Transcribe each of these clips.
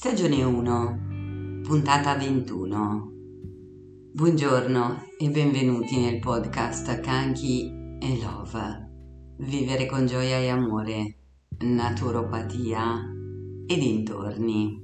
Stagione 1, puntata 21. Buongiorno e benvenuti nel podcast Kanki e Love. Vivere con gioia e amore, naturopatia e dintorni.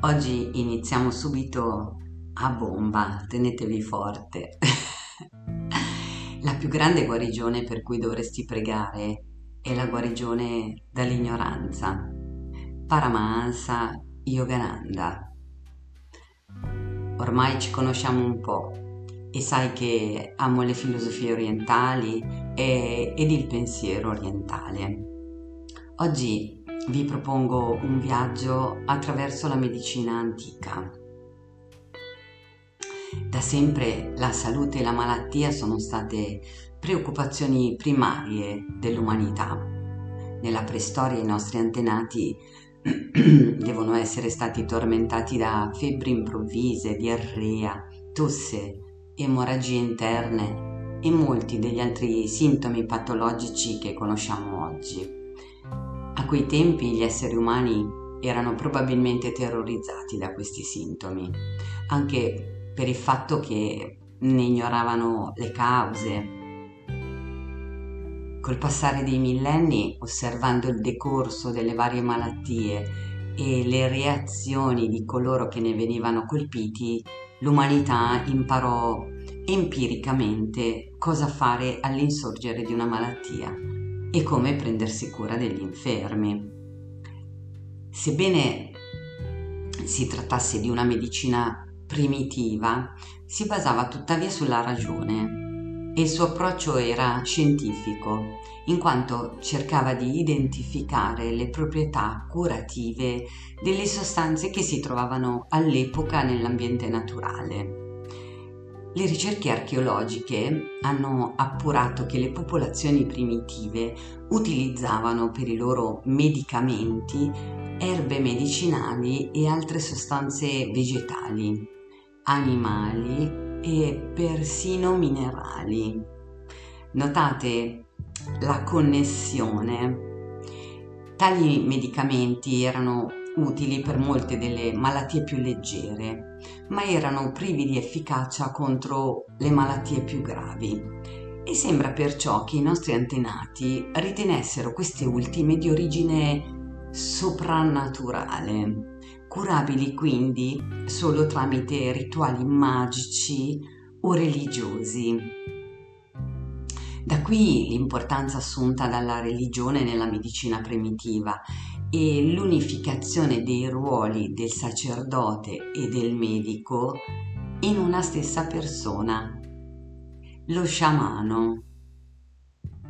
Oggi iniziamo subito a bomba, tenetevi forte. La più grande guarigione per cui dovresti pregare è la guarigione dall'ignoranza Paramahansa Yogananda. Ormai ci conosciamo un po' e sai che amo le filosofie orientali e, ed il pensiero orientale. Oggi vi propongo un viaggio attraverso la medicina antica. Da sempre la salute e la malattia sono state preoccupazioni primarie dell'umanità. Nella preistoria i nostri antenati devono essere stati tormentati da febbri improvvise, diarrea, tosse, emorragie interne e molti degli altri sintomi patologici che conosciamo oggi. A quei tempi gli esseri umani erano probabilmente terrorizzati da questi sintomi, anche per il fatto che ne ignoravano le cause Col passare dei millenni, osservando il decorso delle varie malattie e le reazioni di coloro che ne venivano colpiti, l'umanità imparò empiricamente cosa fare all'insorgere di una malattia e come prendersi cura degli infermi. Sebbene si trattasse di una medicina primitiva, si basava tuttavia sulla ragione il suo approccio era scientifico, in quanto cercava di identificare le proprietà curative delle sostanze che si trovavano all'epoca nell'ambiente naturale. Le ricerche archeologiche hanno appurato che le popolazioni primitive utilizzavano per i loro medicamenti erbe medicinali e altre sostanze vegetali, animali e persino minerali. Notate la connessione. Tali medicamenti erano utili per molte delle malattie più leggere, ma erano privi di efficacia contro le malattie più gravi. E sembra perciò che i nostri antenati ritenessero queste ultime di origine soprannaturale curabili quindi solo tramite rituali magici o religiosi. Da qui l'importanza assunta dalla religione nella medicina primitiva e l'unificazione dei ruoli del sacerdote e del medico in una stessa persona, lo sciamano.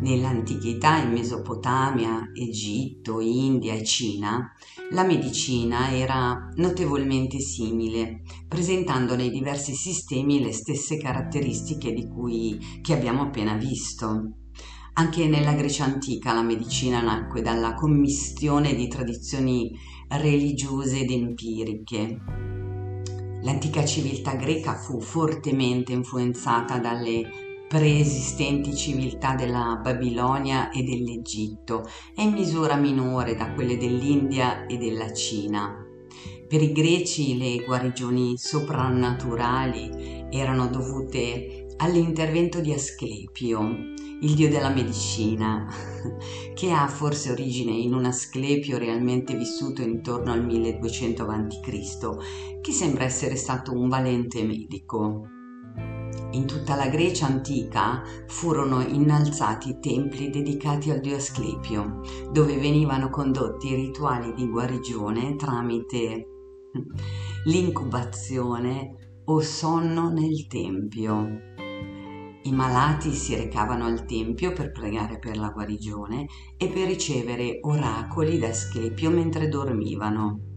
Nell'antichità in Mesopotamia, Egitto, India e Cina, la medicina era notevolmente simile, presentando nei diversi sistemi le stesse caratteristiche di cui che abbiamo appena visto. Anche nella Grecia antica la medicina nacque dalla commistione di tradizioni religiose ed empiriche. L'antica civiltà greca fu fortemente influenzata dalle preesistenti civiltà della Babilonia e dell'Egitto e in misura minore da quelle dell'India e della Cina. Per i greci le guarigioni soprannaturali erano dovute all'intervento di Asclepio, il dio della medicina, che ha forse origine in un Asclepio realmente vissuto intorno al 1200 a.C., che sembra essere stato un valente medico in tutta la Grecia antica furono innalzati templi dedicati al dio Asclepio, dove venivano condotti rituali di guarigione tramite l'incubazione o sonno nel tempio. I malati si recavano al tempio per pregare per la guarigione e per ricevere oracoli da Asclepio mentre dormivano.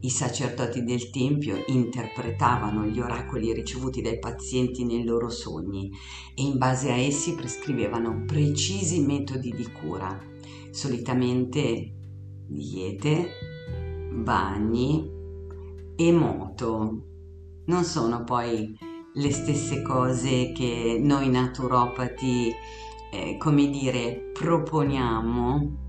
I sacerdoti del Tempio interpretavano gli oracoli ricevuti dai pazienti nei loro sogni e in base a essi prescrivevano precisi metodi di cura, solitamente diete, bagni e moto. Non sono poi le stesse cose che noi naturopati, eh, come dire, proponiamo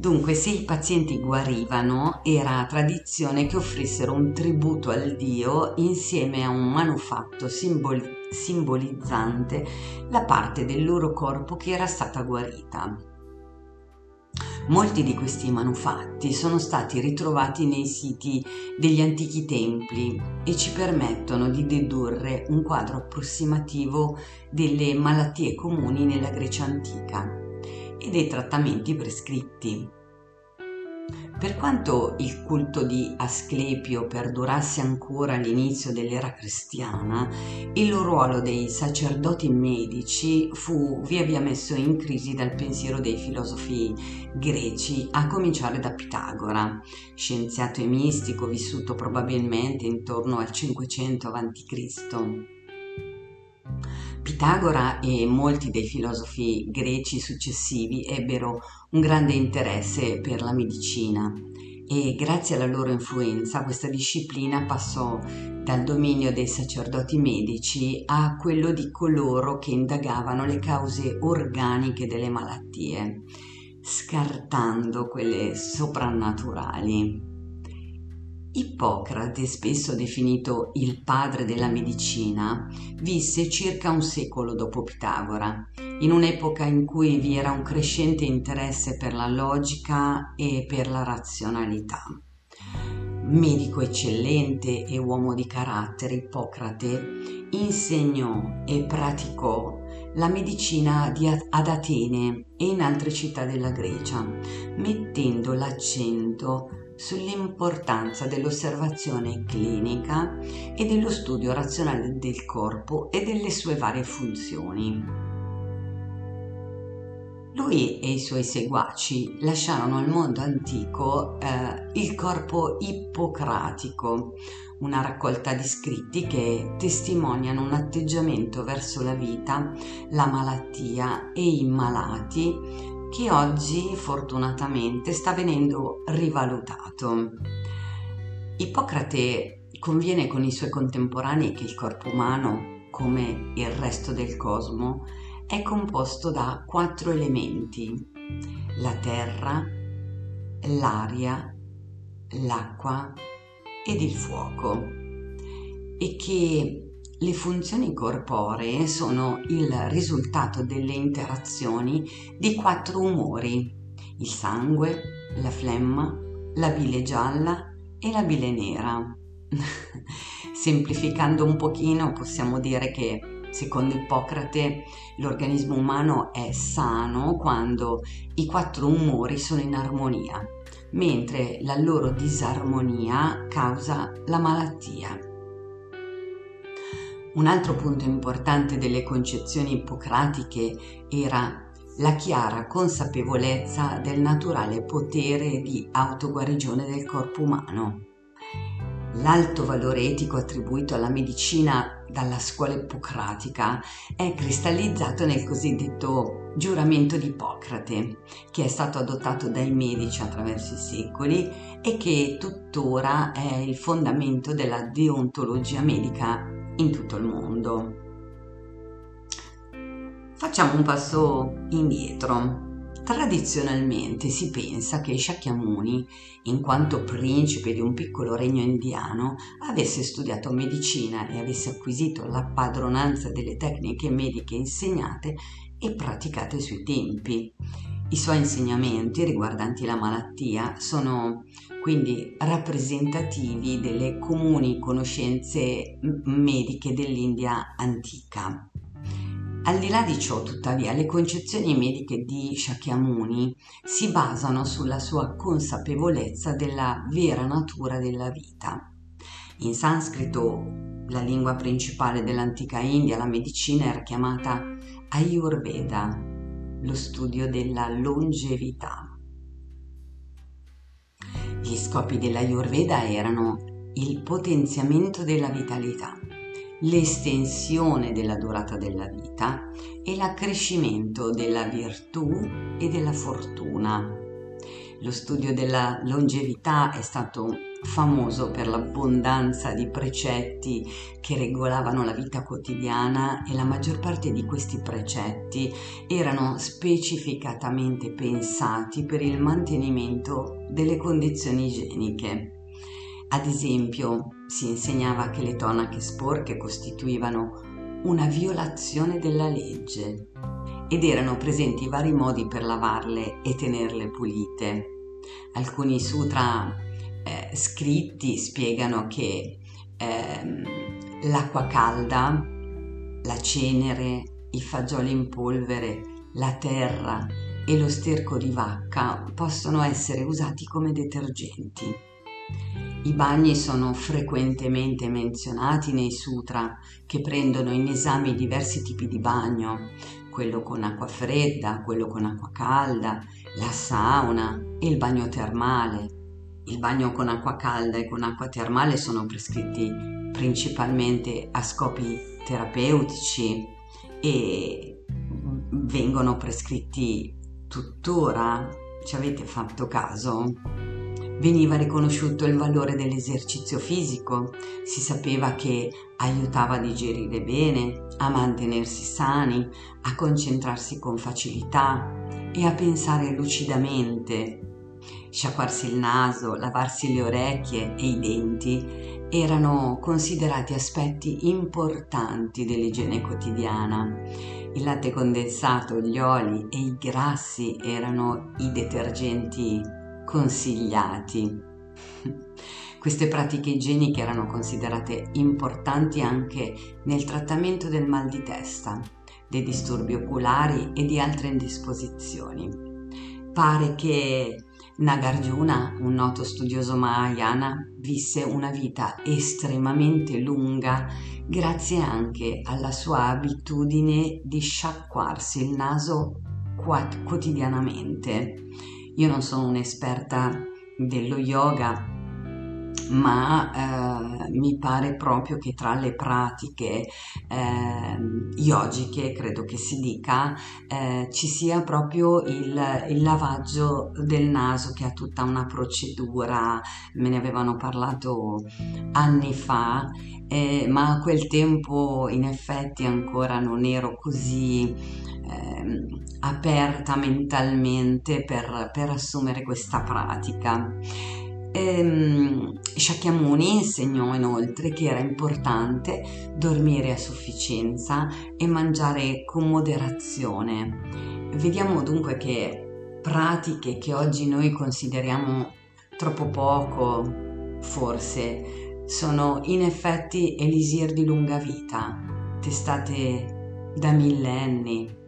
Dunque, se i pazienti guarivano, era tradizione che offrissero un tributo al dio insieme a un manufatto simbol- simbolizzante la parte del loro corpo che era stata guarita. Molti di questi manufatti sono stati ritrovati nei siti degli antichi templi e ci permettono di dedurre un quadro approssimativo delle malattie comuni nella Grecia antica e dei trattamenti prescritti. Per quanto il culto di Asclepio perdurasse ancora all'inizio dell'era cristiana, il ruolo dei sacerdoti medici fu via via messo in crisi dal pensiero dei filosofi greci, a cominciare da Pitagora, scienziato e mistico vissuto probabilmente intorno al 500 a.C. Pitagora e molti dei filosofi greci successivi ebbero un grande interesse per la medicina e grazie alla loro influenza questa disciplina passò dal dominio dei sacerdoti medici a quello di coloro che indagavano le cause organiche delle malattie, scartando quelle soprannaturali. Ippocrate, spesso definito il padre della medicina, visse circa un secolo dopo Pitagora, in un'epoca in cui vi era un crescente interesse per la logica e per la razionalità. Medico eccellente e uomo di carattere, Ippocrate insegnò e praticò la medicina ad Atene e in altre città della Grecia, mettendo l'accento sull'importanza dell'osservazione clinica e dello studio razionale del corpo e delle sue varie funzioni. Lui e i suoi seguaci lasciarono al mondo antico eh, il corpo ippocratico, una raccolta di scritti che testimoniano un atteggiamento verso la vita, la malattia e i malati che oggi fortunatamente sta venendo rivalutato. Ippocrate conviene con i suoi contemporanei che il corpo umano, come il resto del cosmo, è composto da quattro elementi, la terra, l'aria, l'acqua ed il fuoco, e che le funzioni corporee sono il risultato delle interazioni di quattro umori, il sangue, la flemma, la bile gialla e la bile nera. Semplificando un pochino possiamo dire che secondo Ippocrate l'organismo umano è sano quando i quattro umori sono in armonia, mentre la loro disarmonia causa la malattia. Un altro punto importante delle concezioni ippocratiche era la chiara consapevolezza del naturale potere di autoguarigione del corpo umano. L'alto valore etico attribuito alla medicina dalla scuola ippocratica è cristallizzato nel cosiddetto giuramento di Ippocrate, che è stato adottato dai medici attraverso i secoli e che tuttora è il fondamento della deontologia medica in tutto il mondo. Facciamo un passo indietro. Tradizionalmente si pensa che Shakyamuni, in quanto principe di un piccolo regno indiano, avesse studiato medicina e avesse acquisito la padronanza delle tecniche mediche insegnate e praticate ai suoi tempi. I suoi insegnamenti riguardanti la malattia sono quindi rappresentativi delle comuni conoscenze mediche dell'India antica. Al di là di ciò, tuttavia, le concezioni mediche di Shakyamuni si basano sulla sua consapevolezza della vera natura della vita. In sanscrito, la lingua principale dell'antica India, la medicina era chiamata Ayurveda, lo studio della longevità. Gli scopi dell'Ayurveda erano il potenziamento della vitalità, l'estensione della durata della vita e l'accrescimento della virtù e della fortuna. Lo studio della longevità è stato famoso per l'abbondanza di precetti che regolavano la vita quotidiana e la maggior parte di questi precetti erano specificatamente pensati per il mantenimento delle condizioni igieniche. Ad esempio, si insegnava che le tonache sporche costituivano una violazione della legge ed erano presenti vari modi per lavarle e tenerle pulite. Alcuni sutra eh, scritti spiegano che eh, l'acqua calda, la cenere, i fagioli in polvere, la terra e lo sterco di vacca possono essere usati come detergenti. I bagni sono frequentemente menzionati nei sutra che prendono in esame diversi tipi di bagno, quello con acqua fredda, quello con acqua calda, la sauna e il bagno termale. Il bagno con acqua calda e con acqua termale sono prescritti principalmente a scopi terapeutici e vengono prescritti tuttora. Ci avete fatto caso? Veniva riconosciuto il valore dell'esercizio fisico, si sapeva che aiutava a digerire bene, a mantenersi sani, a concentrarsi con facilità e a pensare lucidamente. Sciacquarsi il naso, lavarsi le orecchie e i denti erano considerati aspetti importanti dell'igiene quotidiana. Il latte condensato, gli oli e i grassi erano i detergenti consigliati. Queste pratiche igieniche erano considerate importanti anche nel trattamento del mal di testa, dei disturbi oculari e di altre indisposizioni. Pare che Nagarjuna, un noto studioso Mahayana, visse una vita estremamente lunga grazie anche alla sua abitudine di sciacquarsi il naso quotidianamente. Io non sono un'esperta dello yoga, ma eh, mi pare proprio che tra le pratiche eh, yogiche, credo che si dica, eh, ci sia proprio il, il, lavaggio del naso che ha tutta una procedura, me ne avevano parlato anni fa, eh, ma a quel tempo in effetti ancora non ero così eh, aperta mentalmente per, per, assumere questa pratica. Ehm, Shakyamuni insegnò inoltre che era importante dormire a sufficienza e mangiare con moderazione. Vediamo dunque che pratiche che oggi noi consideriamo troppo poco, forse, sono in effetti elisir di lunga vita, testate da millenni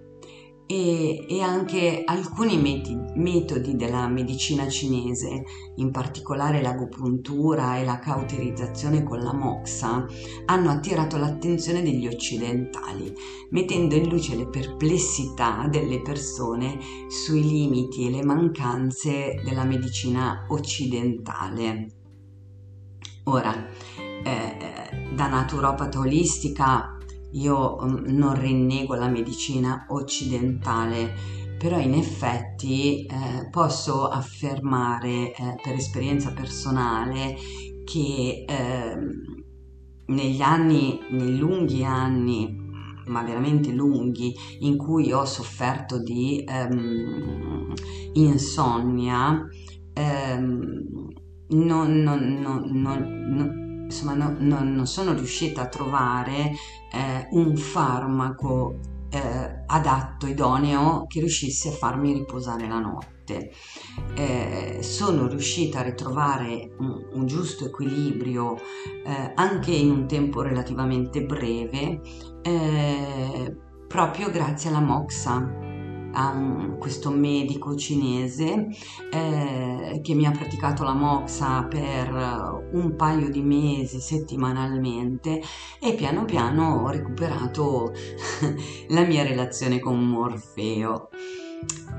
e, e anche alcuni metodi, metodi della medicina cinese, in particolare l'agopuntura e la cauterizzazione con la moxa, hanno attirato l'attenzione degli occidentali, mettendo in luce le perplessità delle persone sui limiti e le mancanze della medicina occidentale. Ora, eh, da naturopata olistica io mm, non rinnego la medicina occidentale, però in effetti eh, posso affermare eh, per esperienza personale che eh, negli anni, nei lunghi anni, ma veramente lunghi, in cui ho sofferto di ehm, insonnia, ehm, non, non, non, insomma no, no, non sono riuscita a trovare eh, un farmaco eh, adatto, idoneo, che riuscisse a farmi riposare la notte. Eh, sono riuscita a ritrovare un, un giusto equilibrio eh, anche in un tempo relativamente breve, eh, proprio grazie alla moxa a questo medico cinese eh, che mi ha praticato la moxa per un paio di mesi settimanalmente e piano piano ho recuperato la mia relazione con Morfeo.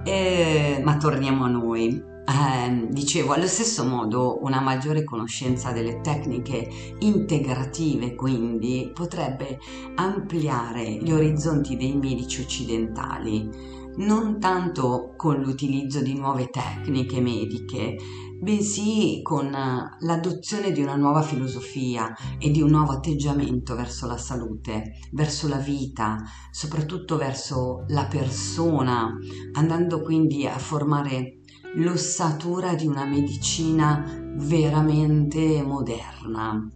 Eh, ma torniamo a noi. Eh, dicevo, allo stesso modo una maggiore conoscenza delle tecniche integrative quindi potrebbe ampliare gli orizzonti dei medici occidentali. Non tanto con l'utilizzo di nuove tecniche mediche, bensì con l'adozione di una nuova filosofia e di un nuovo atteggiamento verso la salute, verso la vita, soprattutto verso la persona, andando quindi a formare l'ossatura di una medicina veramente moderna.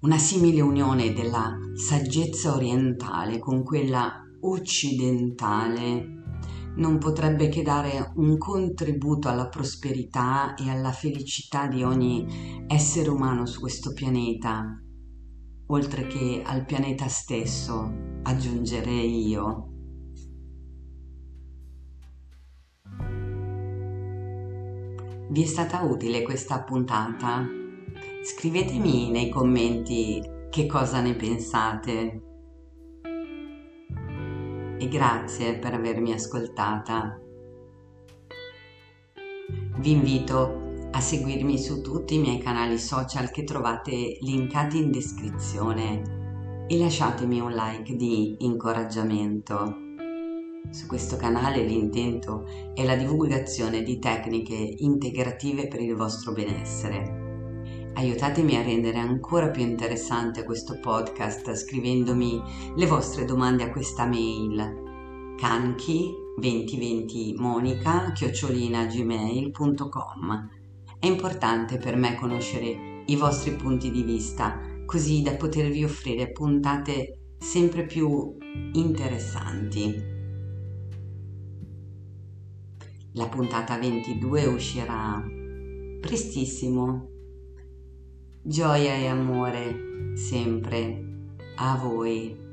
Una simile unione della saggezza orientale con quella occidentale non potrebbe che dare un contributo alla prosperità e alla felicità di ogni essere umano su questo pianeta, oltre che al pianeta stesso, aggiungerei io. Vi è stata utile questa puntata? Scrivetemi nei commenti che cosa ne pensate. E grazie per avermi ascoltata. Vi invito a seguirmi su tutti i miei canali social che trovate linkati in descrizione e lasciatemi un like di incoraggiamento. Su questo canale l'intento è la divulgazione di tecniche integrative per il vostro benessere. Aiutatemi a rendere ancora più interessante questo podcast scrivendomi le vostre domande a questa mail canchi 2020 monica chiocciolina gmail.com È importante per me conoscere i vostri punti di vista così da potervi offrire puntate sempre più interessanti. La puntata 22 uscirà prestissimo. Gioia e amore sempre a voi.